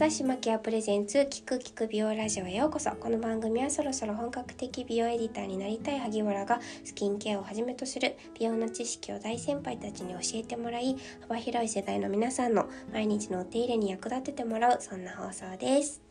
指しマキアプレゼンツ聞く聞く美容ラジオへようこそ。この番組はそろそろ本格的美容エディターになりたい萩原がスキンケアをはじめとする美容の知識を大先輩たちに教えてもらい幅広い世代の皆さんの毎日のお手入れに役立ててもらうそんな放送です。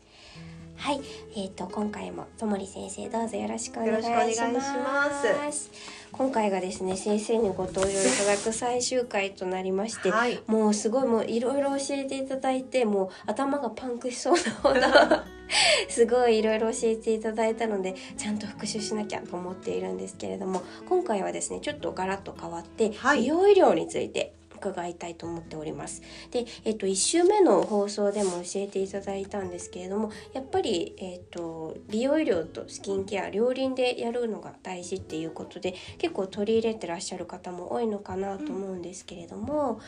はい、えっ、ー、と今回もともり先生どうぞよろしくお願いします。今回がですね先生にご登場いただく最終回となりまして、はい、もうすごいもういろいろ教えていただいてもう頭がパンクしそうなほど すごいいろいろ教えていただいたのでちゃんと復習しなきゃと思っているんですけれども今回はですねちょっとガラッと変わって、はい、美容医療について伺いたいと思っております。で、えっと、1週目の放送でも教えていただいたんですけれどもやっぱり、えっと、美容医療とスキンケア両輪でやるのが大事っていうことで結構取り入れてらっしゃる方も多いのかなと思うんですけれども、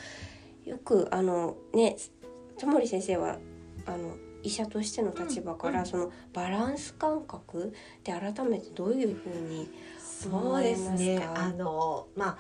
うん、よくあのね戸森先生はあの医者としての立場から、うん、そのバランス感覚って改めてどういうふうにそうですね。あのまあ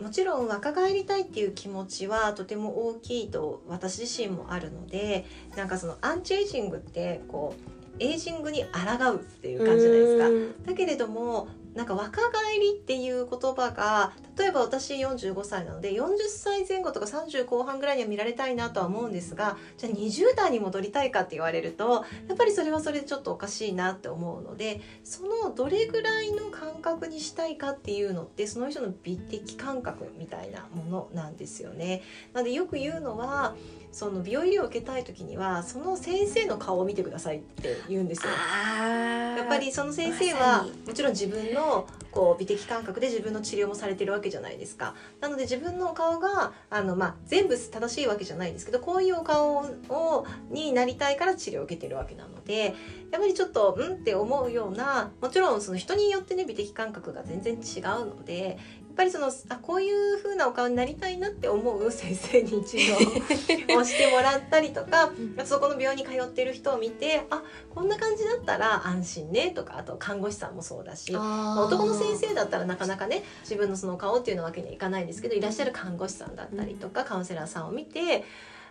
もちろん若返りたいっていう気持ちはとても大きいと私自身もあるのでなんかそのアンチエイジングってこうエイジングに抗うっていう感じじゃないですか。だけれどもなんか若返りっていう言葉が例えば私45歳なので40歳前後とか30後半ぐらいには見られたいなとは思うんですがじゃあ20代に戻りたいかって言われるとやっぱりそれはそれでちょっとおかしいなって思うのでそのどれぐらいの感覚にしたいかっていうのってその人の美的感覚みたいなものなんですよね。なのでよく言うのはその美容医療を受けたい時にはその先生の顔を見てくださいって言うんですよ。やっぱりその先生はもちろん自分のこう美的感覚で自分の治療もされてるわけじゃないですか。なので自分のお顔があの、まあ、全部正しいわけじゃないんですけどこういうお顔をになりたいから治療を受けてるわけなのでやっぱりちょっとうんって思うようなもちろんその人によってね美的感覚が全然違うのでぱりそのあこういう風なお顔になりたいなって思う先生に一度 をしてもらったりとかそこの病院に通ってる人を見てあこんな感じだったら安心ねとかあと看護師さんもそうだし男の先生だったらなかなかね自分のその顔っていうのわけにはいかないんですけどいらっしゃる看護師さんだったりとかカウンセラーさんを見て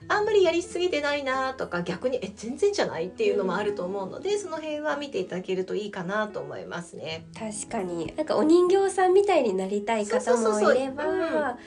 あんまりやりすぎてないなとか逆にえ全然じゃないっていうのもあると思うので、うん、その辺は見ていただけるといいかなと思いますね。確かに。なんかお人形さんみたいになりたい方もいれば。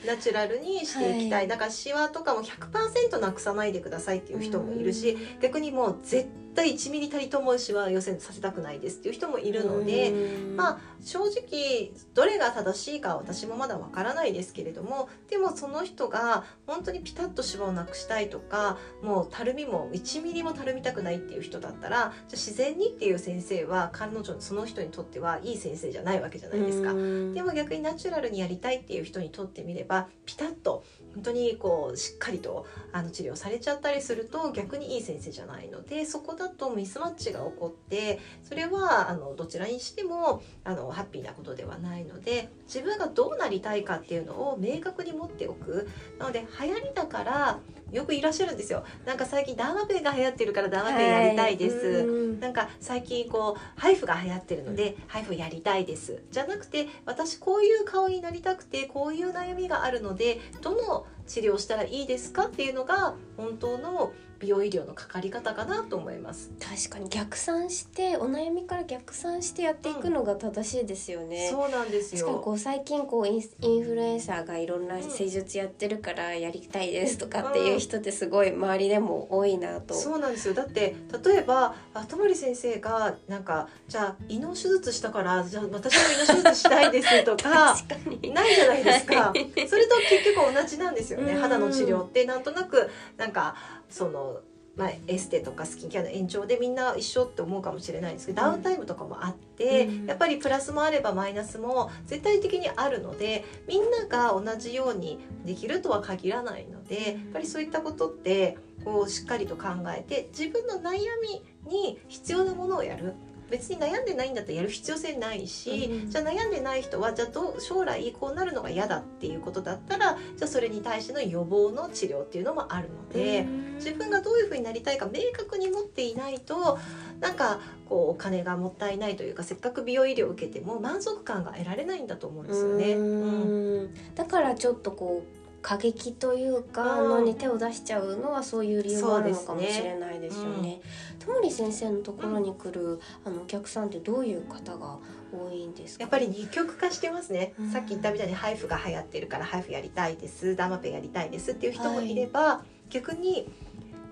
ナチュラルにしていきたい、はい、だからシワとかも100%なくさないでくださいっていう人もいるし、うん、逆にもう絶対1ミリたりともシワ寄せさせたくないですっていう人もいるので、うん、まあ正直どれが正しいか私もまだわからないですけれどもでもその人が本当にピタッとシワをなくしたいとかもうたるみも1ミリもたるみたくないっていう人だったらじゃあ自然にっていう先生は彼女その人にとってはいい先生じゃないわけじゃないですか。でも逆にナチュラルにやりたいっていう人にとってみればピタッと本当にこうしっかりとあの治療されちゃったりすると逆にいい先生じゃないのでそこだとミスマッチが起こってそれはあのどちらにしてもあのハッピーなことではないので自分がどうなりたいかっていうのを明確に持っておく。なので流行りだからよくいらっしゃるんですよ。なんか最近ダーマペンが流行ってるからダーマペンやりたいです、はい、なんか最近こうハイフが流行ってるので、ハイフやりたいです。じゃなくて私こういう顔になりたくてこういう悩みがあるのでどの治療したらいいですかっていうのが本当の美容医療のかかり方かなと思います。確かに逆算してお悩みから逆算してやっていくのが正しいですよね、うん、そうなんですよ。しかもこう最近こうインフルエンサーがいろんな施術やってるからやりたいですとかっていう人ってすごい周りでも多いなと、うん、そうなんですよ。だって例えば後森先生がなんかじゃあ胃の手術したからじゃあ私も胃の手術したいですとか ないじゃないですか。それと結局同じなんですよね。肌の治療ってなんとなくなんかそのまあ、エステとかスキンケアの延長でみんな一緒って思うかもしれないんですけど、ダウンタイムとかもあって、うん、やっぱりプラスもあればマイナスも絶対的にあるのでみんなが同じようにできるとは限らないのでやっぱりそういったことってこうしっかりと考えて自分の悩みに必要なものをやる別に悩んでないんだったらやる必要性ないし、うん、じゃあ悩んでない人はじゃあどう将来こうなるのが嫌だっていうことだったらじゃあそれに対しての予防の治療っていうのもあるので、うん、自分がどういうふうになりたいか明確に持っていないとなんかこうお金がもったいないというかせっかく美容医療を受けても満足感が得られないんだと思うんですよね。うん。だからちょっとこう過激というか、うん。のに手を出しちゃうのはそういう理由もあるのかもしれないですよね。ともり先生のところに来るあのお客さんってどういう方が多いんですか？やっぱり二極化してますね、うん。さっき言ったみたいにハイフが流行ってるからハイフやりたいです。ダマペやりたいです。っていう人もいれば、逆に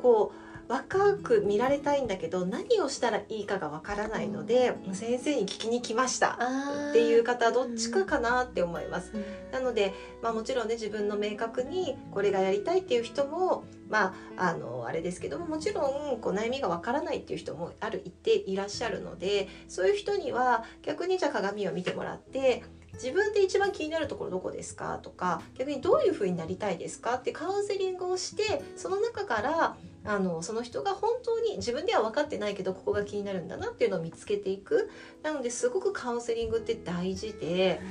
こう若く見られたいんだけど何をしたらいいかがわからないので、先生に聞きに来ましたっていう方どっちかかなって思います。うん。なので、まあ、もちろんね自分の明確にこれがやりたいっていう人もまああのあれですけどももちろんこう悩みがわからないっていう人もある一定いらっしゃるのでそういう人には逆にじゃあ鏡を見てもらって自分で一番気になるところどこですか？とか逆にどういうふうになりたいですか？ってカウンセリングをしてその中からあのその人が本当に自分では分かってないけどここが気になるんだなっていうのを見つけていく。なのですごくカウンセリングって大事で。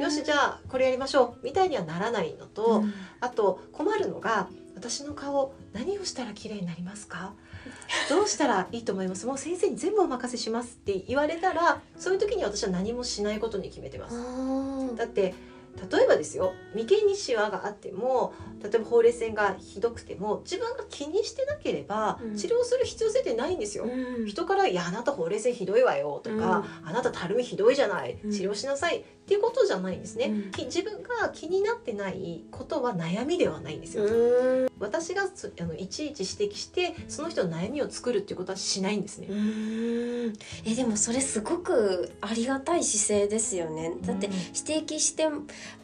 よしじゃあこれやりましょうみたいにはならないのと、うん。あと困るのが私の顔何をしたら綺麗になりますか？どうしたらいいと思います？もう先生に全部お任せしますって言われたらそういう時に私は何もしないことに決めてます。あだって例えばですよ眉間にシワがあっても例えばほうれい線がひどくても自分が気にしてなければうん。治療する必要性ってないんですよ。ーうん。人から「いやあなたほうれい線ひどいわよ」とか、あなたたるみひどいじゃないうん。治療しなさい」っていうことじゃないんですね、うん。き自分が気になってないことは悩みではないんですよ、うん私がそあのいちいち指摘してその人の悩みを作るっていうことはしないんですね、うん。えでもそれすごくありがたい姿勢ですよね。だってうん指摘して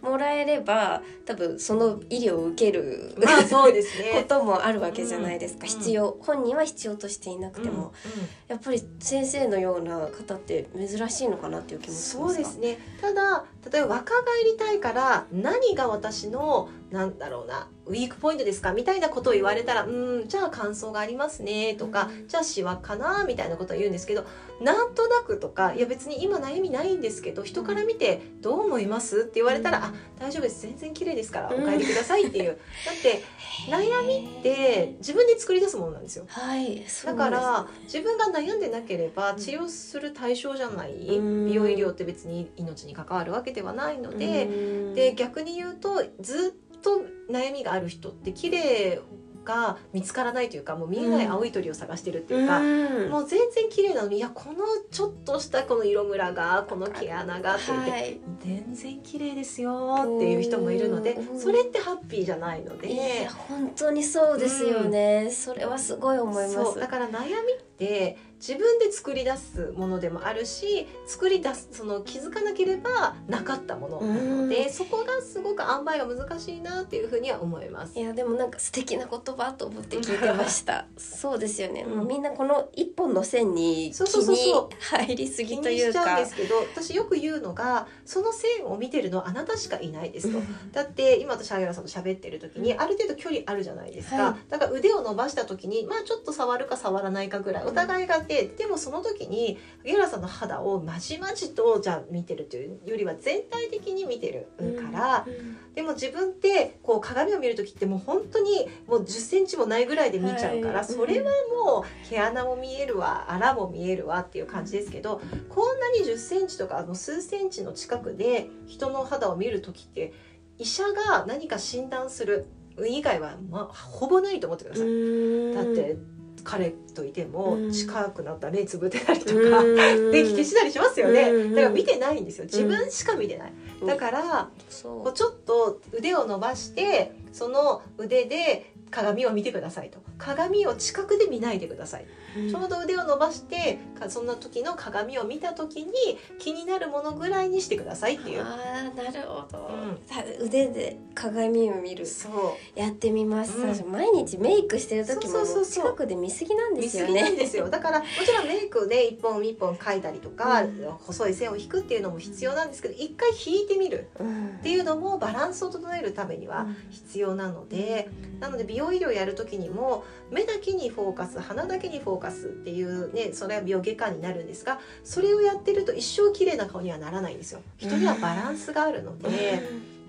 もらえれば多分その医療を受けるまあそうです こねともあるわけじゃないですか、うん。必要本人は必要としていなくても、うん。うん。やっぱり先生のような方って珍しいのかなっていう気もしますそうですね。ただ例えば若返りたいから何が私のなんだろうなウィークポイントですかみたいなことを言われたらうん。じゃあ感想がありますねとか、うん。じゃあシワかなみたいなことを言うんですけどなんとなくとかいや別に今悩みないんですけど人から見てどう思いますって言われたら、うん。あ大丈夫です。全然綺麗ですからおうん。帰りくださいっていう、だって悩みって自分で作り出すものなんですよ。はいだから自分が悩んでなければ治療する対象じゃない、うん。美容医療って別に命に関わるわけではないので、うん。で逆に言うとずっとと悩みがある人って綺麗が見つからないというかもう見えない青い鳥を探してるっていうか、うん。もう全然綺麗なのにいやこのちょっとしたこの色ムラがこの毛穴がって言って、はい。全然綺麗ですよっていう人もいるのでうん。それってハッピーじゃないので。いや本当にそうですよね、それはすごい思います。だから悩みって自分で作り出すものでもあるし作り出すその気づかなければなかったものなので、そこがすごく塩梅が難しいなっていうふうには思います。い。やでもなんか素敵な言葉と思って聞いてました。そうですよね、うん。みんなこの一本の線に気に入りす気ぎというにしちゃうんかですけど私よく言うのがその線を見てるのはあなたしかいないですと。だって今私萩原さんと喋ってる時にうん。ある程度距離あるじゃないですか、はだから腕を伸ばした時にまあちょっと触るか触らないかぐらいお互いがあってでもその時に萩原さんの肌をまじまじとじゃあ見てるというよりは全体的に見てるから、でも自分ってこう鏡を見る時ってもう本当にもう1 0センチもないぐらいで見ちゃうから、はいそれはもう毛穴も見えるわあらも見えるわっていう感じですけどこんなに1 0センチとかもう数センチの近くで人の肌を見る時って医者が何か診断する以外は、まあ、ほぼないと思ってください。だって彼といても近くなったら目つぶってたりとか。電気消したりしますよね、だから見てないんですよ自分しか見てない、だからこうちょっと腕を伸ばしてその腕で鏡を見てくださいと。鏡を近くで見ないでください、ちょうど腕を伸ばしてかそんな時の鏡を見た時に気になるものぐらいにしてくださいっていう。あーなるほど、うん。さ腕で鏡を見るそう。やってみます、うん。毎日メイクしてる時も近くで見過ぎなんで見すよねですよ。だからもちろんメイクで一本一本描いたりとか、うん。細い線を引くっていうのも必要なんですけど一回引いてみるうん。っていうのもバランスを整えるためには必要なので、なので美容医療やる時にも目だけにフォーカス鼻だけにフォーカスっていうねそれは美容外科になるんですがそれをやってると一生綺麗な顔にはならないんですよ人にはバランスがあるので。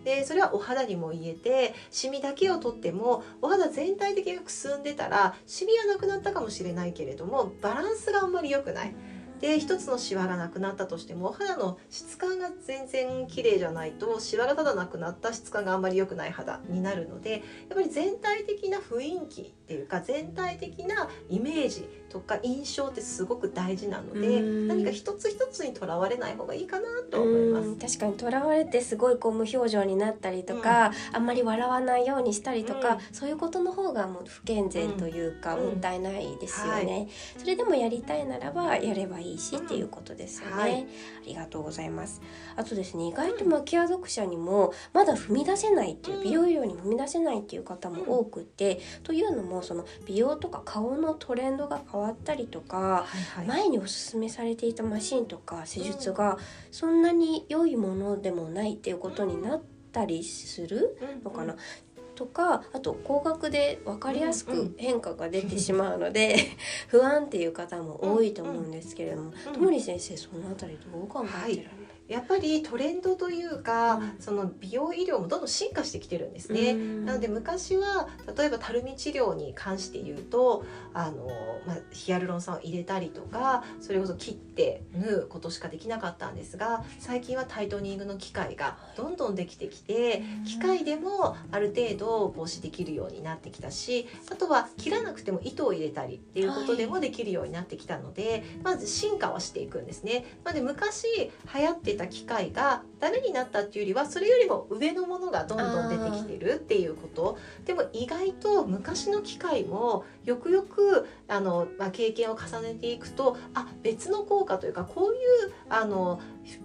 でそれはお肌にも言えてシミだけをとってもお肌全体的にくすんでたらシミはなくなったかもしれないけれどもバランスがあんまり良くないで一つのシワがなくなったとしてもお肌の質感が全然綺麗じゃないとシワがただなくなった質感があんまり良くない肌になるのでやっぱり全体的な雰囲気っていうか全体的なイメージとか印象ってすごく大事なので何か一つ一つにとらわれない方がいいかなと思います。確かにとらわれてすごいこう無表情になったりとか、うん、あんまり笑わないようにしたりとか、うん、そういうことの方がもう不健全というか、もったいないですよね、はい、それでもやりたいならばやればいいしっていうことですよね、はい、ありがとうございます。あとですね意外とマキア読者にもまだ踏み出せないっていう美容医療に踏み出せないっていう方も多くて、というのもその美容とか顔のトレンドが変わったりとか、はいはい、前におすすめされていたマシンとか施術がそんなに良いものでもないっていうことになったりするのかな。とかあと高額で分かりやすく変化が出てしまうので、不安っていう方も多いと思うんですけれども、ともり先生そのあたりどう考えてられますやっぱりトレンドというか、うん、その美容医療もどんどん進化してきてるんですね。なので昔は例えばたるみ治療に関して言うとあの、まあ、ヒアルロン酸を入れたりとかそれこそ切って縫うことしかできなかったんですが最近はタイトニングの機械がどんどんできてきて機械でもある程度防止できるようになってきたしあとは切らなくても糸を入れたりっていうことでもできるようになってきたので、はい、まず進化はしていくんですね。なので昔流行ってた機械がダメになったっていうよりはそれよりも上のものがどんどん出てきてるっていうこと。でも意外と昔の機械もよくよくあの、まあ、経験を重ねていくとあ別の効果というかこういうあの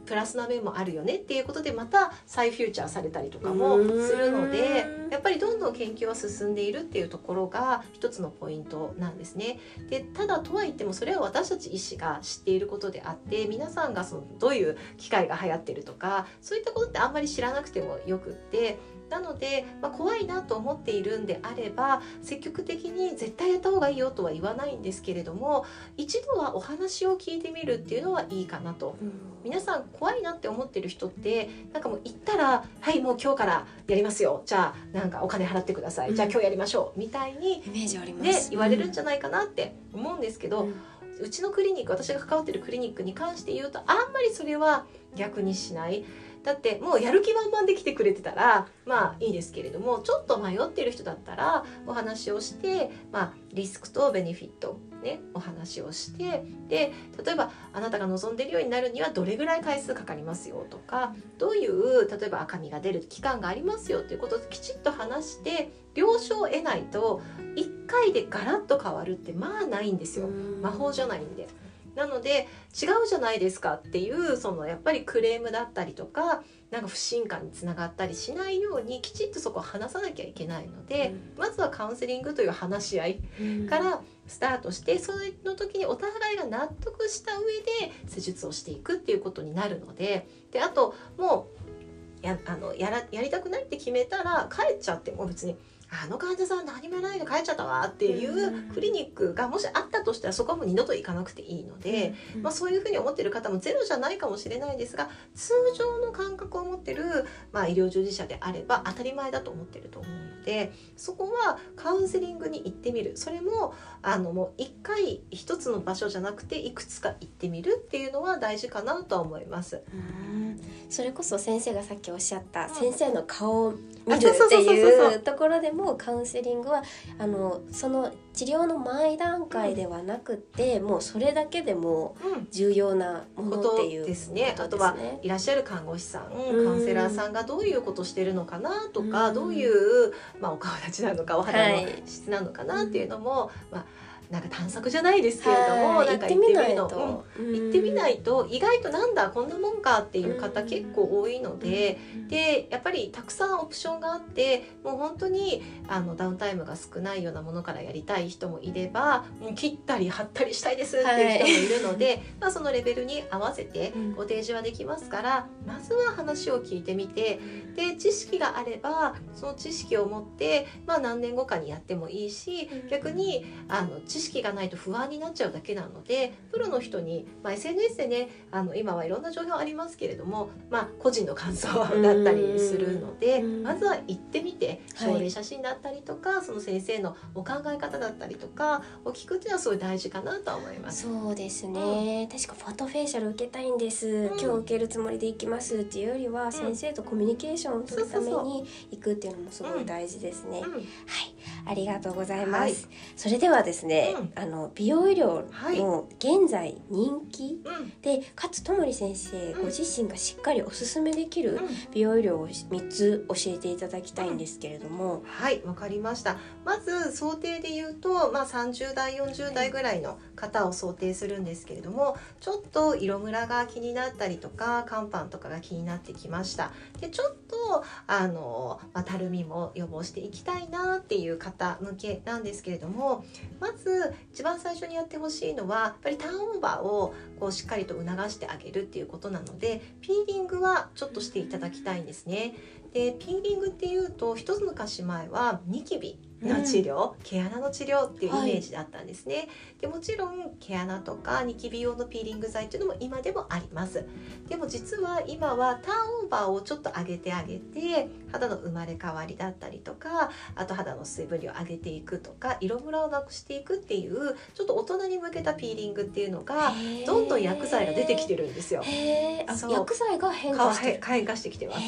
プラスな面もあるよねっていうことでまた再フューチャーされたりとかもするのでぱりどんどん研究は進んでいるっていうところが一つのポイントなんですね。でただとはいってもそれは私たち医師が知っていることであって皆さんがそのどういう機械が流行ってるとかそういったことってあんまり知らなくてもよくってなので、まあ、怖いなと思っているんであれば積極的に絶対やった方がいいよとは言わないんですけれども一度はお話を聞いてみるっていうのはいいかなと、皆さん怖いなって思ってる人ってなんかもう行ったら「はいもう今日からやりますよ。じゃあなんかお金払ってください、うん、じゃあ今日やりましょう」みたいに、イメージあります、ね、言われるんじゃないかなって思うんですけど、うちのクリニック私が関わってるクリニックに関して言うとあんまりそれは逆にしないだってもうやる気満々で来てくれてたらまあいいですけれどもちょっと迷ってる人だったらお話をして、まあ、リスクとベネフィットねお話をしてで例えばあなたが望んでるようになるにはどれぐらい回数かかりますよとかどういう例えば赤みが出る期間がありますよっていうことをきちっと話して了承を得ないと1回でガラッと変わるってまあないんですよ魔法じゃないんで。なので違うじゃないですかっていうそのやっぱりクレームだったりとかなんか不信感につながったりしないようにきちっとそこを話さなきゃいけないので、うん、まずはカウンセリングという話し合いからスタートして、うん、その時にお互いが納得した上で施術をしていくっていうことになるのでであともうやあのやらやりたくないって決めたら帰っちゃっても別にあの患者さん何もないで帰っちゃったわっていうクリニックがもしあったとしたらそこはもう二度と行かなくていいので、まあ、そういうふうに思ってる方もゼロじゃないかもしれないですが通常の感覚を持ってる、まあ、医療従事者であれば当たり前だと思ってると思うのでそこはカウンセリングに行ってみる。それもあのもう一回一つの場所じゃなくていくつか行ってみるっていうのは大事かなとは思います。それこそ先生がさっきおっしゃった先生の顔を見るっていうところでもカウンセリングはあのその治療の前段階ではなくて、うん、もうそれだけでも重要なものっていう、ね、ですね。あとはいらっしゃる看護師さん、カウンセラーさんがどういうことしてるのかなとか、うん、どういう、まあ、お顔立ちなのかお肌の質なのかなっていうのも、はい、まあなんか探索じゃないですけれども、なんか行ってみないと、うん、行ってみないと意外となんだこんなもんかっていう方結構多いので、でやっぱりたくさんオプションがあってもう本当にあのダウンタイムが少ないようなものからやりたい人もいれば切ったり貼ったりしたいですっていう人もいるので、はい、まあ、そのレベルに合わせてご提示はできますから、まずは話を聞いてみてで知識があればその知識を持って、まあ、何年後かにやってもいいし逆にあの知識がないと不安になっちゃうだけなのでプロの人に、まあ、SNS でねあの今はいろんな情報ありますけれども、まあ、個人の感想だったりするのでまずは行ってみて症例写真だったりとか、はい、その先生のお考え方だったりとかを聞くっていうのはすごい大事かなと思います。そうですね、うん、確かフォトフェイシャル受けたいんです、うん、今日受けるつもりで行きますっていうよりは、先生とコミュニケーションを取るために行くっていうのもすごい大事ですね。はい。ありがとうございます。はい、それではですね、うん、あの美容医療の現在人気、はい、でかつともり先生ご自身がしっかりおすすめできる美容医療を3つ教えていただきたいんですけれども、はいわかりました。まず想定で言うと、まあ、30代40代ぐらいの方を想定するんですけれどもちょっと色ムラが気になったりとか乾パンとかが気になってきました。でちょっとあの、まあ、たるみも予防していきたいなっていう方向けなんですけれどもまず一番最初にやってほしいのはやっぱりターンオーバーをこうしっかりと促してあげるっていうことなのでピーリングはちょっとしていただきたいんですね。でピーリングっていうと一つ昔前はニキビの治療、うん、毛穴の治療っていうイメージだったんですね、はい、でもちろん毛穴とかニキビ用のピーリング剤っていうのも今でもあります。でも実は今はターンオーバーをちょっと上げてあげて肌の生まれ変わりだったりとかあと肌の水分量を上げていくとか色ムラをなくしていくっていうちょっと大人に向けたピーリングっていうのがどんどん薬剤が出てきてるんですよ。薬剤が変化して変化してきてます。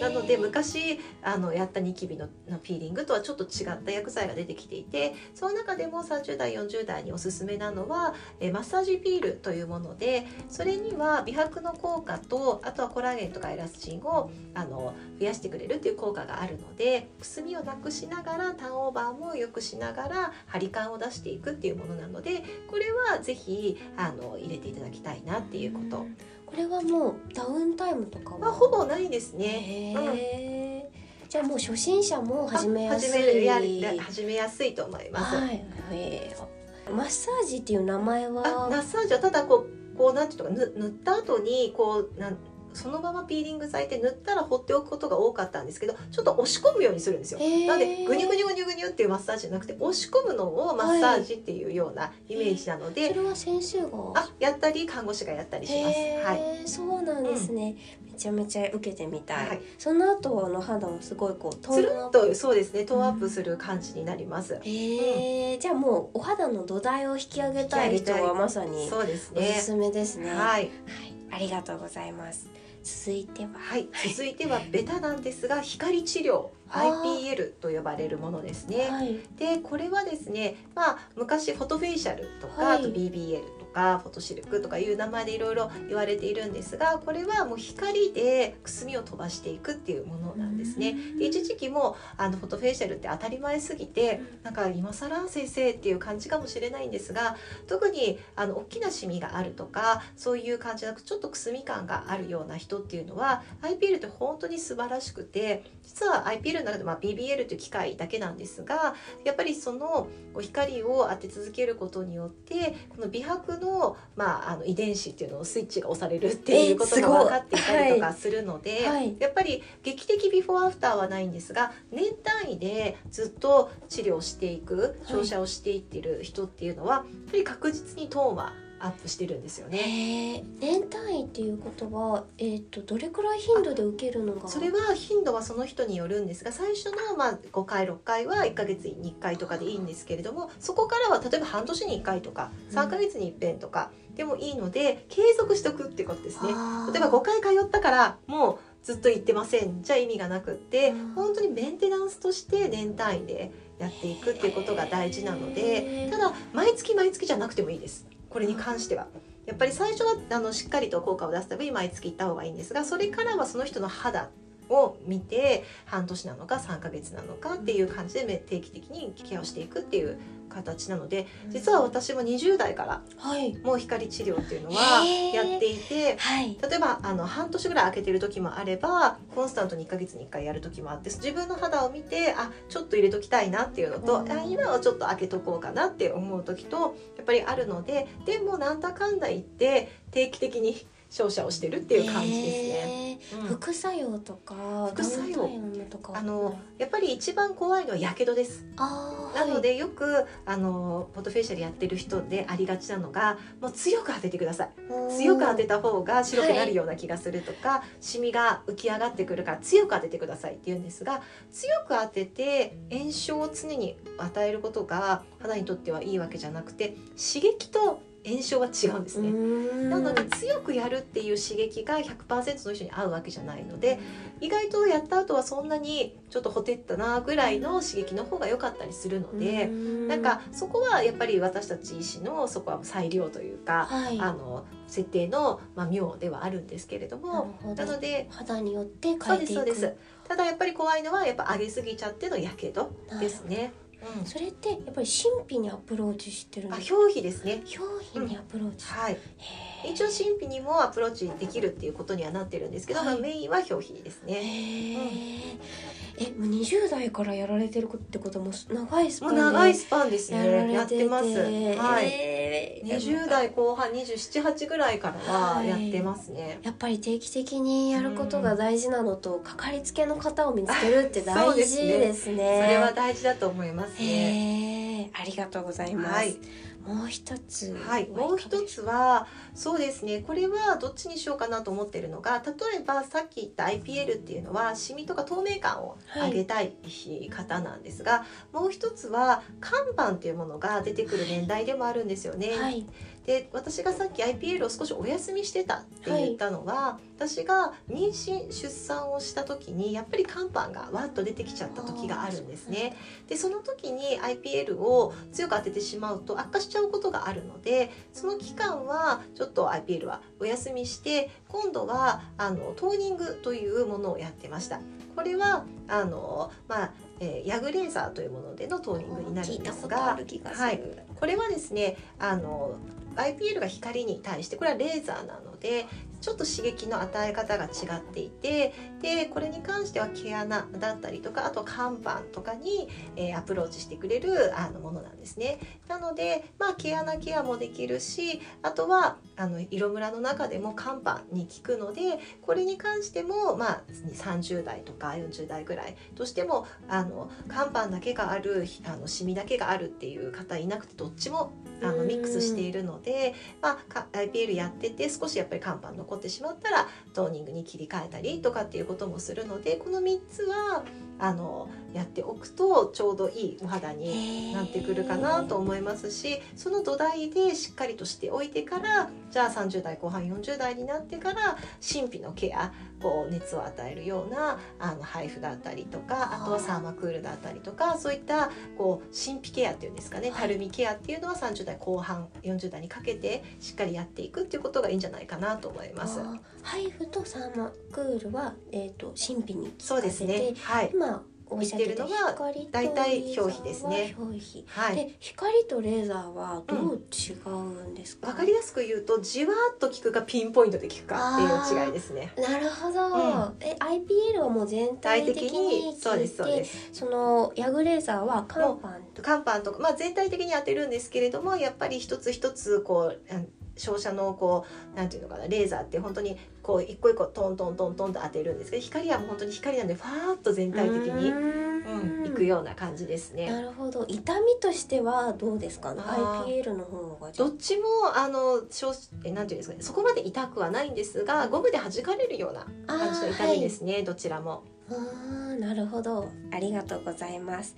なので昔あのやったニキビののピーリングとはちょっと違った薬剤が出てきていてその中でも30代40代におすすめなのはえマッサージピールというものでそれには美白の効果とあとはコラーゲンとかエラスチンをあの増やしてくれるっていう効果があるのでくすみをなくしながらターンオーバーも良くしながら張り感を出していくっていうものなのでこれは是非あの入れていただきたいなっていうこと。これはもうダウンタイムとかは？ほぼないですね。うんじゃあもう初心者も始めやすい。始めやすいと思います。はい、えー、マッサージっていう名前は？マッサージはただこうこうなんていうのか塗った後にこうなんそのままピーリング剤って塗ったら放っておくことが多かったんですけどちょっと押し込むようにするんですよ。なのでグニュグニュグニュグニュっていうマッサージじゃなくて押し込むのをマッサージっていうようなイメージなので、はい、それは先生が？あやったり看護師がやったりします。はい、そうなんですね、うん、めちゃめちゃ受けてみたい。はい、その後の肌もすごいこうトーンアップ。そうですねトーンアップする感じになります。へ、え、うん、じゃあもうお肌の土台を引き上げたい人はまさにそうですね。おすすめですね。はい、はい、ありがとうございます。続いては。はい。続いては ベタなんですが光治療 IPL と呼ばれるものですね。はい、でこれはですね、まあ、昔フォトフェイシャルとか、はい、あと BBL とかフォトシルクとかいう名前でいろいろ言われているんですがこれはもう光でくすみを飛ばしていくっていうものなんですね。で一時期もあのフォトフェイシャルって当たり前すぎてなんか今更先生っていう感じかもしれないんですが特にあの大きなシミがあるとかそういう感じなくちょっとくすみ感があるような人っていうのは IPL って本当に素晴らしくて実は IPL の中で、まあ、BBL という機械だけなんですがやっぱりその光を当て続けることによってこの美白の,、まあ、あの遺伝子っていうのをスイッチが押されるっていうことが分かっていたりとかするので、はい、やっぱり劇的ビフォーアフターはないんですが年単位でずっと治療していく照射をしていってる人っていうのは、やっぱり確実にトーンはアップしてるんですよね。年単位っていうことは、えーと、どれくらい頻度で受けるのが？それは頻度はその人によるんですが最初の、まあ、5回6回は1か月に1回とかでいいんですけれどもそこからは例えば半年に1回とか3か月に一遍とかでもいいので、継続しておくってことですね。例えば5回通ったからもうずっと行ってませんじゃ意味がなくって、うん、本当にメンテナンスとして年単位でやっていくっていうことが大事なのでただ毎月毎月じゃなくてもいいです。これに関しては。やっぱり最初はあのしっかりと効果を出すために毎月行った方がいいんですがそれからはその人の肌を見て半年なのか3ヶ月なのかっていう感じで定期的にケアをしていくっていう形なので実は私も20代からもう光治療っていうのはやっていて、はい、例えばあの半年ぐらい空けてる時もあればコンスタントに1ヶ月に1回やる時もあって自分の肌を見てあちょっと入れときたいなっていうのと、うん、あ今はちょっと開けとこうかなって思う時とやっぱりあるのででもなんだかんだ言って定期的に照射をしてるっていう感じですね。うん、副作用とか副作用。とか？あのやっぱり一番怖いのはやけどです。なのでよくあのフォトフェイシャルやってる人でありがちなのがもう強く当ててください。強く当てた方が白くなるような気がするとか、はい、シミが浮き上がってくるから強く当ててくださいって言うんですが強く当てて炎症を常に与えることが肌にとってはいいわけじゃなくて刺激と炎症は違うんですね。なので強くやるっていう刺激が100%の人に合うわけじゃないので意外とやった後はそんなにちょっとほてったなぐらいの刺激の方が良かったりするのでなんかそこはやっぱり私たち医師のそこは裁量というか、はい、あの設定の、まあ、妙ではあるんですけれどもなので肌によって変えていく。そうですそうです。ただやっぱり怖いのはやっぱ上げすぎちゃってのやけどですね。うん、それってやっぱり神秘にアプローチしてるんですか？表皮ですね。表皮にアプローチ、うん、はい一応神秘にもアプローチできるっていうことにはなってるんですけど、はい、まあ、メインは表皮ですね。え、もう20代からやられてるってことも長いスパン長いスパンですね。やってます。はい。20代後半27、8ぐらいからはやってますね、はい、やっぱり定期的にやることが大事なのと、かかりつけの方を見つけるって大事ですね。そすねそれは大事だと思いますね。ありがとうございます。はいもう一つはいもう一つはそうですねこれはどっちにしようかなと思ってるのが例えばさっき言った IPL っていうのはシミとか透明感を上げたい方なんですが、はい、もう一つは看板っていうものが出てくる年代でもあるんですよね。はいで私がさっき IPL を少しお休みしてたって言ったのは、はい、私が妊娠出産をした時にやっぱり肝斑がわっと出てきちゃった時があるんですね。でその時に IPL を強く当ててしまうと悪化しちゃうことがあるのでその期間はちょっと IPL はお休みして今度はあのトーニングというものをやってました。これはあのまあえー、ヤグレーザーというものでのトーニングになるんですが、はい、これはですねあの IPL が光に対してこれはレーザーなのでちょっと刺激の与え方が違っていてでこれに関しては毛穴だったりとかあと看板とかに、えー、アプローチしてくれるあのものなんですね。なので、まあ、毛穴ケアもできるしあとはあの色ムラの中でも看板に効くのでこれに関しても、まあ、30代とか40代ぐらいとしてもあの看板だけがあるあのシミだけがあるっていう方いなくてどっちもあのミックスしているので、まあ、IPL やってて少しやっぱり看板残ってしまったらトーニングに切り替えたりとかっていうこともするのでこの3つはあのやっておくとちょうどいいお肌になってくるかなと思いますしその土台でしっかりとしておいてからじゃあ30代後半40代になってから神秘のケアこう熱を与えるようなあの配布だったりとかあとはサーマクールだったりとかそういったこう神秘ケアっていうんですかねたるみケアっていうのは30代後半40代にかけてしっかりやっていくっていうことがいいんじゃないかなと思います。配布とサーマクールは、えーと、神秘にそうですね、はい、今見てるのが大体表皮ですね。表皮。はい。で光とレーザーはどう違うんですか？わ、うん、かりやすく言うとじわっと効くかピンポイントで効くかっていう違いですね。なるほど。うん、え IPL はもう全体的にそうですそうです。そのヤグレーザーはカンパンカンパンとかまあ全体的に当てるんですけれどもやっぱり一つ一つこう照射のこうなんていうのかなレーザーって本当にこう一個一個トントントントンと当てるんですけど光はもう本当に光なんでファーッと全体的にうん、いくような感じですね。なるほど。痛みとしてはどうですか？IPL の方がどっちもあのえなんていうんですかねそこまで痛くはないんですがゴムで弾かれるような感じの痛みですね、はい、どちらも。あなるほど。ありがとうございます。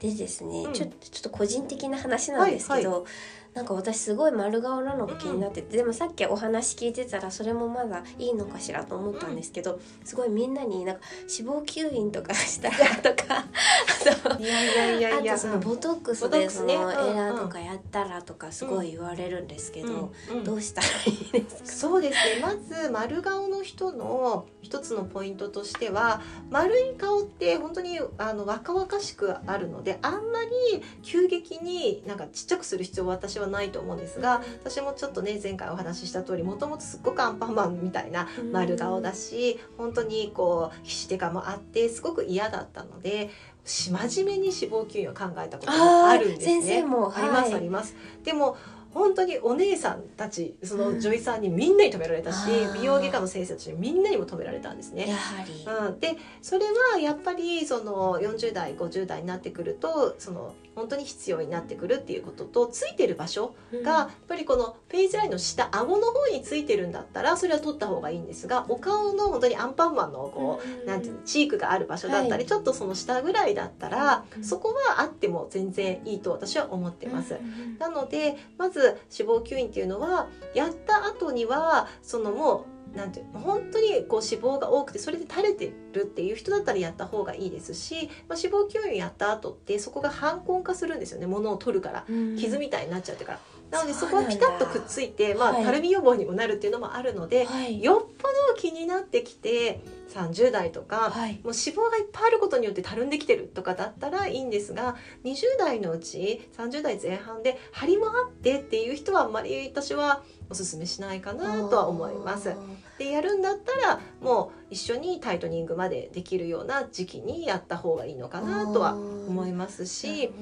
でですね、うん、ちょちょっと個人的な話なんですけど、はいはいなんか私すごい丸顔なのが気になってて、でもさっきお話聞いてたらそれもまだいいのかしらと思ったんですけどすごいみんなになんか脂肪吸引とかしたらとか あといやいやいやいや。あとそのボトックスでそのエラーとかやったらとかすごい言われるんですけど、どうしたらいいですか？そうですね。まず丸顔の人の一つのポイントとしては丸い顔って本当にあの若々しくあるのであんまり急激になんかちっちゃくする必要は私ははないと思うんですが私もちょっとね前回お話しした通りもともとすっごくアンパンマンみたいな丸顔だし本当にこうひし手感もあってすごく嫌だったので真面目に脂肪吸引を考えたことがあるんですね。先生も、ありますあります。でも本当にお姉さんたちその女医さんにみんなに止められたし、うん美容外科の先生たちにみんなにも止められたんですね。やはり、うん、でそれはやっぱりその40代50代になってくるとその本当に必要になってくるっていうこととついてる場所がやっぱりこのフェイスラインの下顎の方についてるんだったらそれは取った方がいいんですがお顔の本当にアンパンマンのこう、うんなんていうのチークがある場所だったり、はい。ちょっとその下ぐらいだったら、うんそこはあっても全然いいと私は思ってます。なのでまず脂肪吸引っていうのはやった後にはそのもうなんて本当にこう脂肪が多くてそれで垂れてるっていう人だったらやった方がいいですし、まあ、脂肪吸引やった後ってそこが反根化するんですよね。物を取るから。うん。傷みたいになっちゃってから。なのでそこなんだ。がピタッとくっついて、まあ、はい。たるみ予防にもなるっていうのもあるので、はい。よっぽど気になってきて30代とか、はい。もう脂肪がいっぱいあることによってたるんできてるとかだったらいいんですが20代のうち30代前半で張りもあってっていう人はあんまり私はおすすめしないかなとは思います。でやるんだったらもう一緒にタイトニングまでできるような時期にやった方がいいのかなとは思いますし。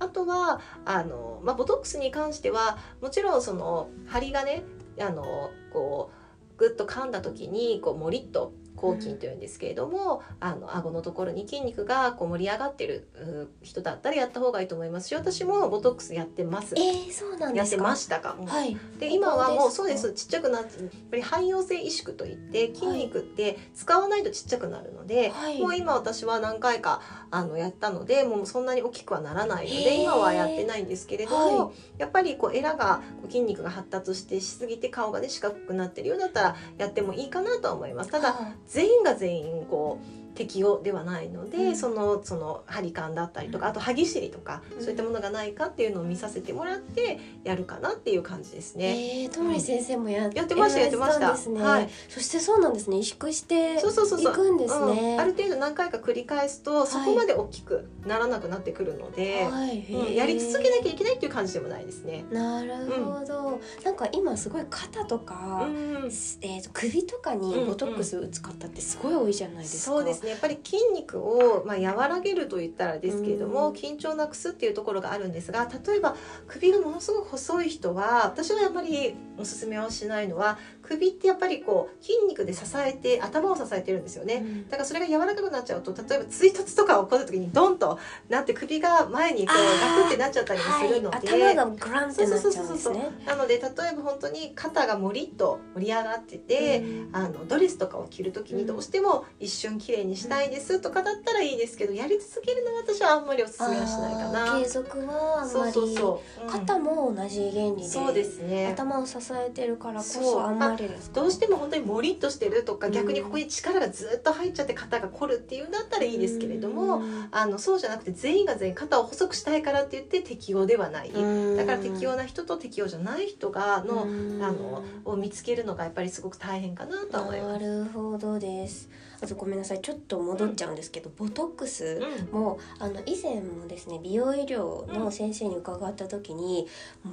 あとはあの、まあ、ボトックスに関してはもちろんその張りがねあのこうグッと噛んだ時にこうもりっと抗筋というんですけれども、あの顎のところに筋肉がこう盛り上がってるう人だったらやった方がいいと思いますし私もボトックスやってます。えー、そうなんやってですかましたか、はい。で今はもうそうです。ちっちゃくなってやっぱり汎用性萎縮といって筋肉って使わないとちっちゃくなるので、はい。もう今私は何回かあのやったのでもうそんなに大きくはならないので今はやってないんですけれども、はやっぱりこうエラがこう筋肉が発達してしすぎて顔がね四角くなってるようだったらやってもい。いかなとは思います。ただは全員が全員こう適用ではないので、うん。そのその張り感だったりとかあと歯ぎしりとか、うん。そういったものがないかっていうのを見させてもらってやるかなっていう感じですね。えー、ともり先生もや,、やってましたやってました。られんですね、はい。そしてそうなんですね。萎縮してそうそうそうそう。いくんですね。うん。ある程度何回か繰り返すとそこまで大きくならなくなってくるので、はい。うん。やり続けなきゃいけないっていう感じでもないですね。なるほど、なんか今すごい肩とか、うん。えー、と首とかにボトックス打つ方ってすごい多いじゃないですか、そうですねやっぱり筋肉を、まあ、和らげると言ったらですけれども、うん。緊張なくすっていうところがあるんですが例えば首がものすごく細い人は私はやっぱりおすすめはしないのは首ってやっぱりこう筋肉で支えて頭を支えてるんですよね。うん。だからそれが柔らかくなっちゃうと例えば追突とか起こる時にドンとなって首が前にこうガクってなっちゃったりもするので、はい、頭がグランってなっちゃうんですね。なので例えば本当に肩がもりっと盛り上がってて、うん。あのドレスとかを着る時にどうしても一瞬綺麗にしたいですとかだったらいいですけどやり続けるのは私はあんまりおすすめはしないかな。継続はあんまりそうそう、う。ん。肩も同じ原理でそうですね。頭を支えてるからこそあんまりです。かどうしても本当にもりっとしてるとかうん。逆にここに力がずっと入っちゃって肩が凝るっていうんだったらいいですけれども、うん。あのそうじゃなくて全員が全員肩を細くしたいからって言って適用ではない、だから適用な人と適用じゃない人がの、うん。あのを見つけるのがやっぱりすごく大変かなとは思います。なるほどです。あとごめんなさい。ちょっと戻っちゃうんですけど、ボトックスうん。もあの以前もですね美容医療の先生に伺った時に、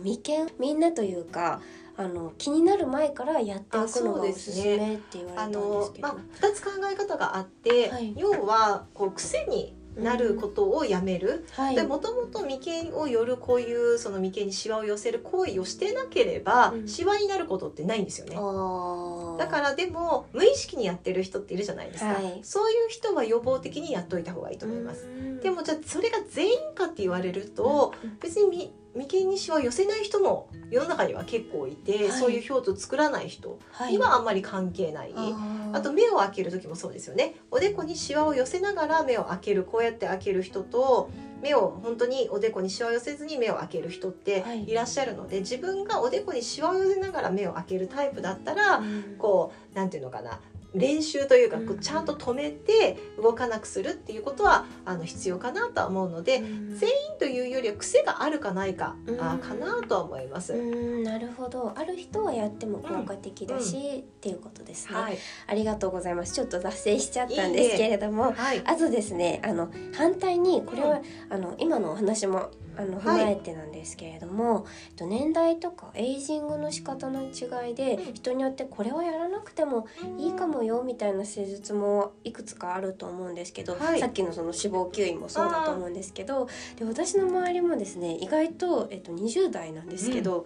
眉間みんなというかあの気になる前からやっておくのがおすすめって言われたあんですのけど、まあ、2つ考え方があって、はい。要はこう癖になることをやめる、はい。でもともと眉間を寄るこういうその眉間にシワを寄せる行為をしてなければ、うん。シワになることってないんですよね。あだからでも無意識にやってる人っているじゃないですか、はい。そういう人は予防的にやっといた方がいいと思います。でもじゃあそれが全員かって言われると、別にみ眉間にシワを寄せない人も世の中には結構いて、はい。そういう表情を作らない人はい。にはあんまり関係ない。ああと目を開ける時もそうですよね。おでこにシワを寄せながら目を開けるこうやって開ける人と目を本当におでこにシワを寄せずに目を開ける人ってはい。いらっしゃるので、自分がおでこにシワを寄せながら目を開けるタイプだったら、うん。こうなんていうのかな練習というかちゃんと止めて動かなくするっていうことはあの必要かなとは思うので、うん。全員というよりは癖があるかないか、うん。あかなとは思います。うん。なるほど。ある人はやっても効果的だし、っていうことですね、はい、ありがとうございます。ちょっと脱線しちゃったんですけれどもはい、あとですねあの反対にこれは、うん。あの今のお話もあの踏まえてなんですけれども、はい、と年代とかエイジングの仕方の違いで、人によってこれはやらなくてもいいかもよみたいな施術もいくつかあると思うんですけど、はい、さっきのその脂肪吸引もそうだと思うんですけどで私の周りもですね意外と、えっと、20代なんですけど。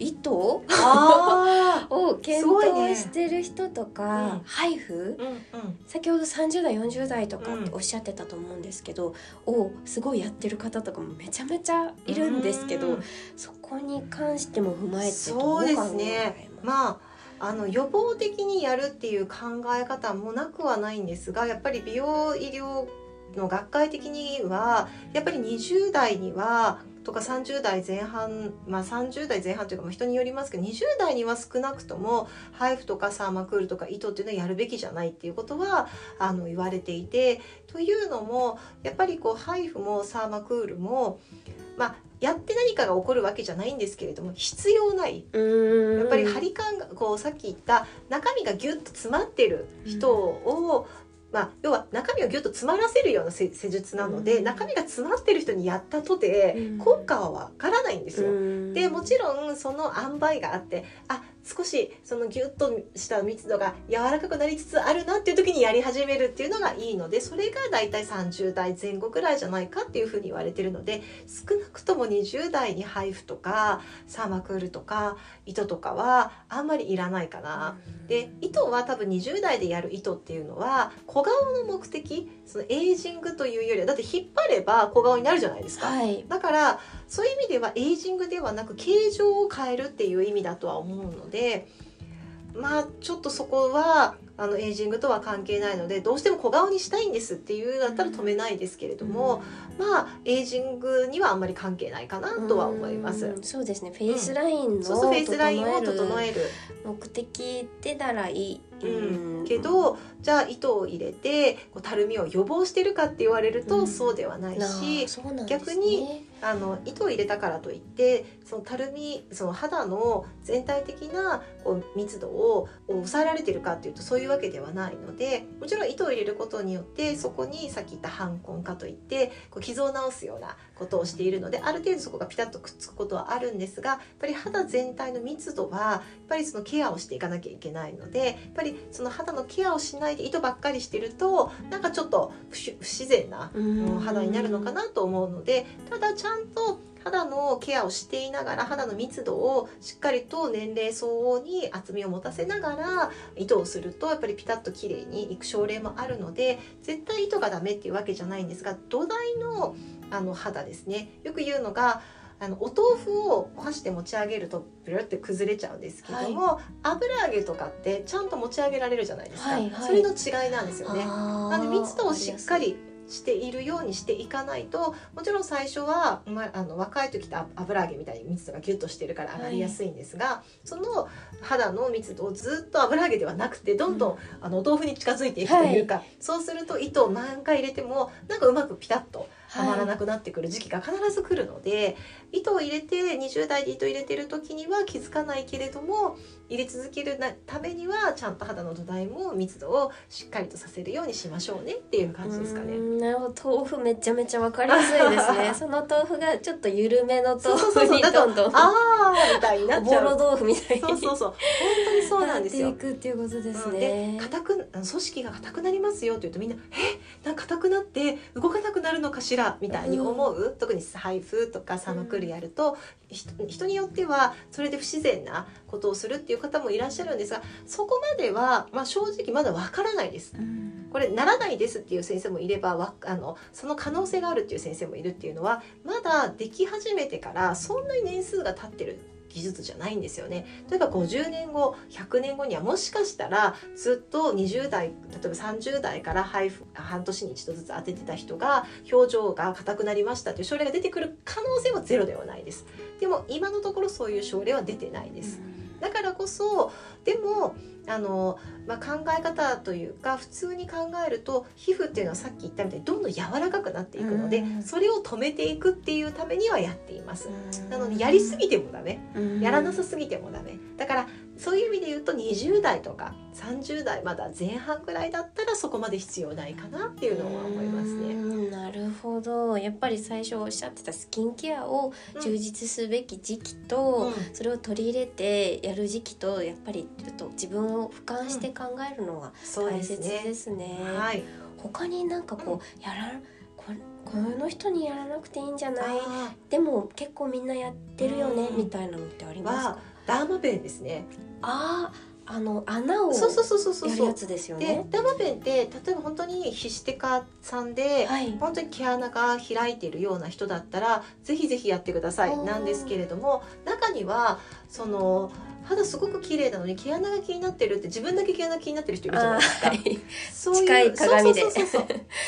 うん糸 を検討してる人とか、ね、ハイフ、うんうん、先ほど30代40代とかっておっしゃってたと思うんですけど、うん、をすごいやってる方とかもめちゃめちゃいるんですけど、そこに関しても踏まえてそうですね。まああの予防的にやるっていう考え方もなくはないんですがやっぱり美容医療の学会的にはやっぱり20代にはとか30代前半まあ30代前半というか人によりますけど20代には少なくともハイフとかサーマクールとか糸っていうのはやるべきじゃないっていうことはあの言われていてというのもやっぱりこうハイフもサーマクールもまあやって何かが起こるわけじゃないんですけれども必要ない。やっぱり張り感がこうさっき言った中身がギュッと詰まってる人をまあ、要は中身をギュッと詰まらせるような施術なので、うん、中身が詰まってる人にやったとて効果はわからないんですよ。うん、でもちろんその塩梅があってあ少しそのギュッとした密度が柔らかくなりつつあるなっていう時にやり始めるっていうのがいいのでそれが大体30代前後ぐらいじゃないかっていうふうに言われてるので少なくとも20代に配布とかサーマクールとか糸とかはあんまりいらないかな。で糸は多分20代でやる糸っていうのは小顔の目的そのエイジングというよりはだって引っ張れば小顔になるじゃないですか。はい、だからそういう意味ではエイジングではなく形状を変えるっていう意味だとは思うのでまあちょっとそこはあのエイジングとは関係ないのでどうしても小顔にしたいんですっていうだったら止めないですけれども、うん、まあエイジングにはあんまり関係ないかなとは思います。うそうですね。フェイスラインの、フェイスラインを整える。目的でならいい。うん、けどじゃあ糸を入れてこうたるみを予防してるかって言われるとそうではないし、うんね、逆にあの糸を入れたからといってそのたるみその肌の全体的なこう密度を抑えられてるかっていうとそういうわけではないのでもちろん糸を入れることによってそこにさっき言った瘢痕化といってこう傷を治すようなことをしているのである程度そこがピタッとくっつくことはあるんですがやっぱり肌全体の密度はやっぱりそのケアをしていかなきゃいけないのでやっぱりその肌のケアをしないで糸ばっかりしてるとなんかちょっと不自然な肌になるのかなと思うのでただちゃんと肌のケアをしていながら肌の密度をしっかりと年齢相応に厚みを持たせながら糸をするとやっぱりピタッと綺麗にいく症例もあるので絶対糸がダメっていうわけじゃないんですが土台のあの肌ですね。よく言うのがあのお豆腐をお箸で持ち上げるとブルって崩れちゃうんですけども、はい、油揚げとかってちゃんと持ち上げられるじゃないですか、はいはい、それの違いなんですよね。なので密度をしっかりしているようにしていかないともちろん最初は、まあ、の若い時って油揚げみたいに密度がギュッとしてるから上がりやすいんですが、はい、その肌の密度をずっと油揚げではなくてどんどん、うん、あのお豆腐に近づいていくというか、はい、そうすると糸を何回入れてもなんかうまくピタッとはまらなくなってくる時期が必ず来るので、はい、糸を入れて20代で糸を入れてる時には気づかないけれども入れ続けるためにはちゃんと肌の土台も密度をしっかりとさせるようにしましょうねっていう感じですかね。なるほど豆腐めちゃめちゃわかりやすいですね。その豆腐がちょっと緩めの豆腐にどんどんああみたいになっちゃう。ボロ豆腐みたいに。そうそうそう本当にそうなんですよ。いくっていうことですね。で硬く組織が硬くなりますよって言うとみんなえ？なんか硬くなって動かなくなるのかしら？みたいに思う、うん、特に配布とかサムクルやると、うん、人によってはそれで不自然なことをするっていう方もいらっしゃるんですがそこまでは、まあ、正直まだわからないです。これならないですっていう先生もいればわあのその可能性があるっていう先生もいるっていうのはまだでき始めてからそんなに年数が経ってる技術じゃないんですよね。例えば50年後100年後にはもしかしたらずっと20代例えば30代から配布半年に一度ずつ当ててた人が表情が硬くなりましたという症例が出てくる可能性はゼロではないです。でも今のところそういう症例は出てないです。だからこそでもあの、まあ、考え方というか普通に考えると皮膚っていうのはさっき言ったみたいにどんどん柔らかくなっていくので、それを止めていくっていうためにはやっています。なのでやりすぎてもダメ。やらなさすぎてもダメ。だからそういう意味で言うと20代とか30代まだ前半ぐらいだったらそこまで必要ないかなっていうのは思いますね。なるほど。やっぱり最初おっしゃってたスキンケアを充実すべき時期と、うん、それを取り入れてやる時期とやっぱりちょっと自分を俯瞰して考えるのが大切ですね。うん、すね。はい、他になんかこう、やらここの人にやらなくていいんじゃない？でも結構みんなやってるよね、みたいなのってありますか？ダーマペンですね。ああの穴をそうそうそうそうそう。やるやつですよね。でダーマペンって例えば本当に皮脂テカさんで、はい、本当に毛穴が開いているような人だったらぜひぜひやってください。なんですけれども中にはその肌すごく綺麗なのに毛穴が気になってるって自分だけ毛穴気になってる人いるじゃないですか。はい、そういう近い鏡で。そうそうそう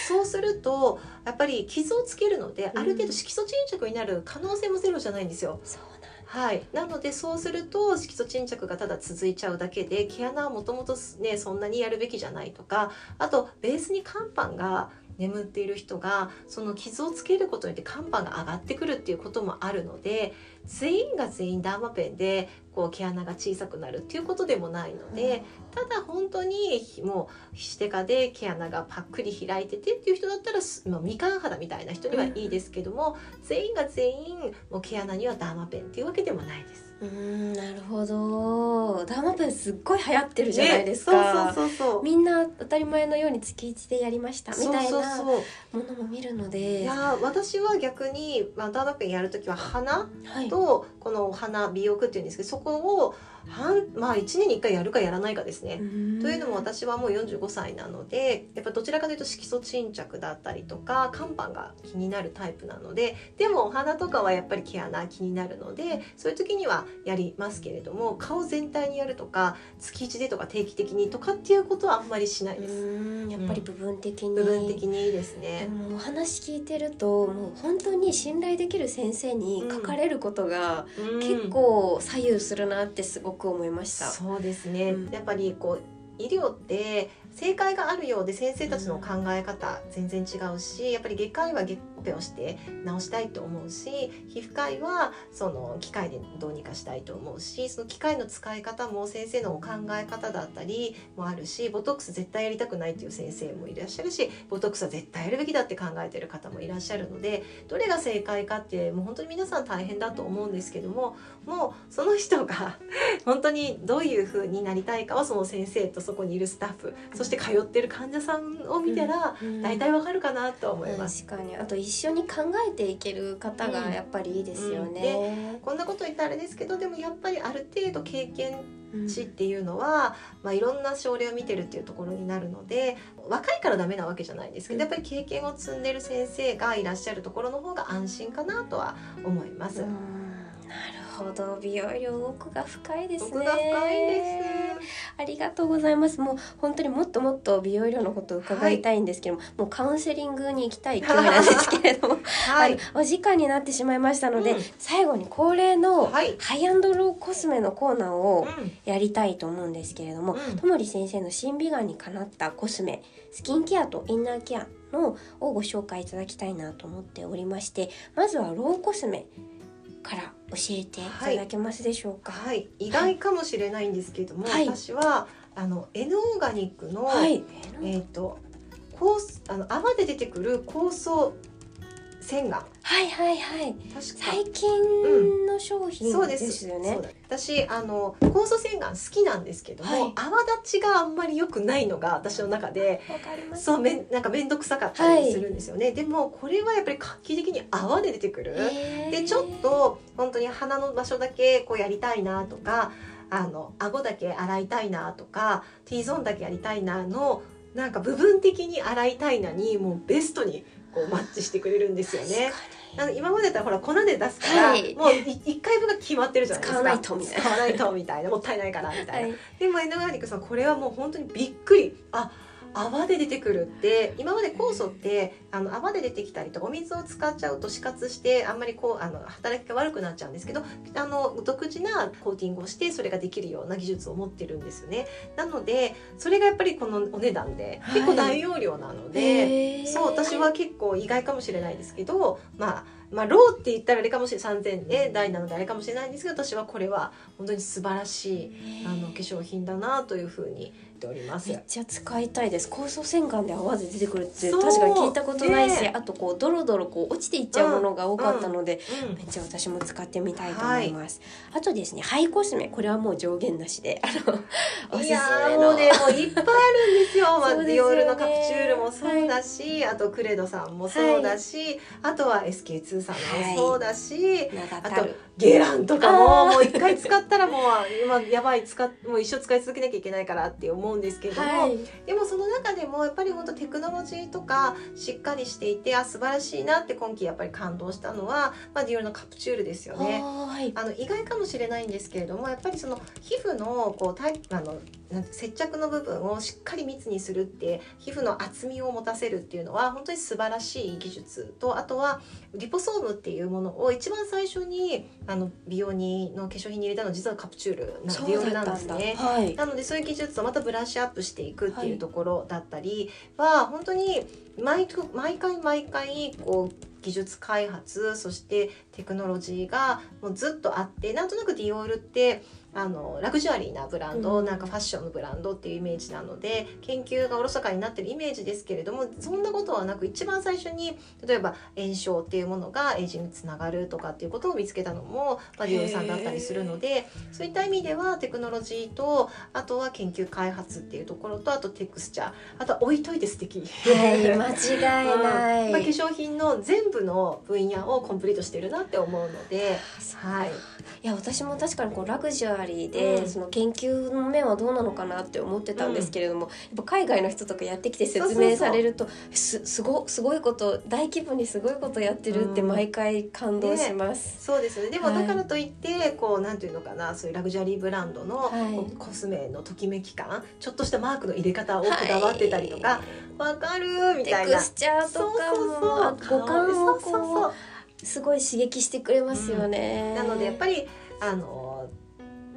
そう。するとやっぱり傷をつけるので、ある程度色素沈着になる可能性もゼロじゃないんですよ。そうはい、なのでそうすると色素沈着がただ続いちゃうだけで毛穴はもともとねそんなにやるべきじゃないとかあとベースに乾板が眠っている人がその傷をつけることによって乾板が上がってくるっていうこともあるので全員が全員ダーマペンでこう毛穴が小さくなるっていうことでもないので、ただ本当にもうひしてかで毛穴がパックリ開いててっていう人だったら、まあ、みかん肌みたいな人にはいいですけども、全員が全員もう毛穴にはダーマペンっていうわけでもないです。うんなるほど。ダーマペンすっごい流行ってるじゃないですか、ね、そうそうそう。みんな当たり前のように月一でやりましたみたいなものも見るので。いや私は逆に、まあ、ダーマペンやる時は鼻とこのお鼻美容区っていうんですけどそこを半まあ1年に1回やるかやらないかですね。というのも私はもう45歳なのでやっぱどちらかというと色素沈着だったりとか乾板が気になるタイプなのででもお花とかはやっぱり毛穴気になるのでそういう時にはやりますけれども顔全体にやるとか月1でとか定期的にとかっていうことはあんまりしないです。やっぱり部分的に、部分的にいいですね。お話聞いてるともう本当に信頼できる先生に書かれることが結構左右するなってすごく思いました。そうですね、うん、やっぱりこう医療って正解があるようで先生たちの考え方全然違うしやっぱり外科医は外ペをして治したいと思うし皮膚科医はその機械でどうにかしたいと思うしその機械の使い方も先生のお考え方だったりもあるしボトックス絶対やりたくないっていう先生もいらっしゃるしボトックスは絶対やるべきだって考えてる方もいらっしゃるのでどれが正解かってもう本当に皆さん大変だと思うんですけどももうその人が 本当にどういう風になりたいかはその先生とそこにいるスタッフそして通ってる患者さんを見たら大体わかるかなと思います。確かに。あと一緒に考えていける方がやっぱりいいですよね。うん、こんなこと言ったらあれですけどでもやっぱりある程度経験値っていうのは、まあ、いろんな症例を見てるっていうところになるので若いからダメなわけじゃないですけどやっぱり経験を積んでる先生がいらっしゃるところの方が安心かなとは思います。なるほど。美容療奥が深いですね。奥が深いです。ありがとうございます。もう本当にもっともっと美容医療のことを伺いたいんですけども、はい、もうカウンセリングに行きたい勢いなんですけれども、はい、お時間になってしまいましたので、うん、最後に恒例のハイアンドローコスメのコーナーをやりたいと思うんですけれども、うん、ともり先生の新美顔にかなったコスメスキンケアとインナーケアのをご紹介いただきたいなと思っておりましてまずはローコスメから教えてい。ただけますでしょうか？はい、意外かもしれないんですけれども、はい、私はあの N オーガニックの、はい、えっ、ー、と酵あの泡で出てくる酵素洗顔はいはいはい。最近の商品です。よね、うん、私あの酵素洗顔好きなんですけども、はい、泡立ちがあんまり良くないのが私の中でそうめなんか面倒くさかったりするんですよね、はい、でもこれはやっぱり画期的に泡で出てくる。でちょっと本当に鼻の場所だけこうやりたいなとかあの顎だけ洗いたいなとか T ゾーンだけやりたいなのなんか部分的に洗いたいなにもうベストにこうマッチしてくれるんですよね。あの今までだったらほら粉で出すから、はい、もう1回分が決まってるじゃないですか。使わないとみたいな。使わないとみたいな。もったいないからみたいな、はい、でもエノガーニックさんこれはもう本当にびっくり。あ泡で出てくるって今まで酵素ってあの泡で出てきたりとかお水を使っちゃうと死活してあんまりこうあの働きが悪くなっちゃうんですけどあの独自なコーティングをしてそれができるような技術を持ってるんですよね。なのでそれがやっぱりこのお値段で結構大容量なので、はい、そう私は結構意外かもしれないですけどまあまあローって言ったらあれかもしれない3000台なのであれかもしれないんですけど私はこれは本当に素晴らしいあの化粧品だなというふうにっております。めっちゃ使いたいです。酵素洗顔で泡で出てくるって確かに聞いたことないし、ね、あとこうドロドロこう落ちていっちゃうものが多かったので、うんうん、めっちゃ私も使ってみたいと思います、はい、あとですねハイコスメこれはもう上限なしであのおすすめの。もうねもういっぱいあるんですよ。まあ、ディオールのカプチュールもそうだし、はい、あとクレドさんもそうだし、はい、あとは SK2 さんもそうだし、あとゲランとかももう一回使ったらもう今やばい使もう一生使い続けなきゃいけないからって思うんですけれども、はい、でもその中でもやっぱり本当テクノロジーとかしっかりしていてあ素晴らしいなって今期やっぱり感動したのは、まあ、ディオールのカプチュールですよね。あの意外かもしれないんですけれどもやっぱりその皮膚のこうタイあの接着の部分をしっかり密にするって皮膚の厚みを持たせるっていうのは本当に素晴らしい技術とあとはリポソームっていうものを一番最初にあの美容にの化粧品に入れたのは実はカプチュールなディオールなんですね、はい、なのでそういう技術をまたブラッシュアップしていくっていうところだったりは、本当に毎毎回毎回こう技術開発そしてテクノロジーがもうずっとあってなんとなくディオールってあのラグジュアリーなブランド、うん、なんかファッションのブランドっていうイメージなので研究がおろそかになってるイメージですけれどもそんなことはなく一番最初に例えば炎症っていうものがエイジングにつながるとかっていうことを見つけたのも、まあ、ディオさんだったりするのでそういった意味ではテクノロジーとあとは研究開発っていうところとあとテクスチャーあとは置いといて素敵、はい、間違いない、うん。まあ、化粧品の全部の分野をコンプリートしてるなって思うので、はい、いや私も確かにこうラグジュアリーで、うん、その研究の面はどうなのかなって思ってたんですけれども、うん、やっぱ海外の人とかやってきて説明されるとすすごすごいこと大規模にすごいことやってるって毎回感動します。ね、そうですね。でもだからといって、はい、こうなんていうのかなそういうラグジュアリーブランドの、はい、コスメのときめき感ちょっとしたマークの入れ方をこだわってたりとか、わ、はい、かるみたいな。テクスチャーとかも五感をこう。すごい刺激してくれますよね。うん、なのでやっぱりあの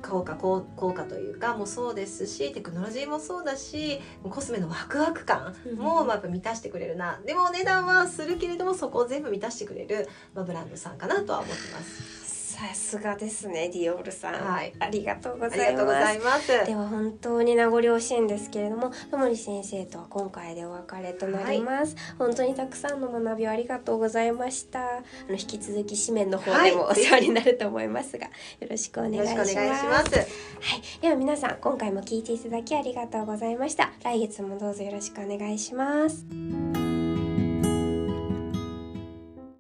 効果効果というかもそうですしテクノロジーもそうだしコスメのワクワク感もまあ満たしてくれるな、でもお値段はするけれどもそこを全部満たしてくれる、まあ、ブランドさんかなとは思ってます。さすがですねディオールさん、はい、ありがとうございます。では本当に名残惜しいんですけれども野森先生とは今回でお別れとなります、はい、本当にたくさんの学びをありがとうございました。あの引き続き紙面の方でもお世話になると思いますが、はい、よろしくお願いします。はい。では皆さん今回も聞いていただきありがとうございました。来月もどうぞよろしくお願いします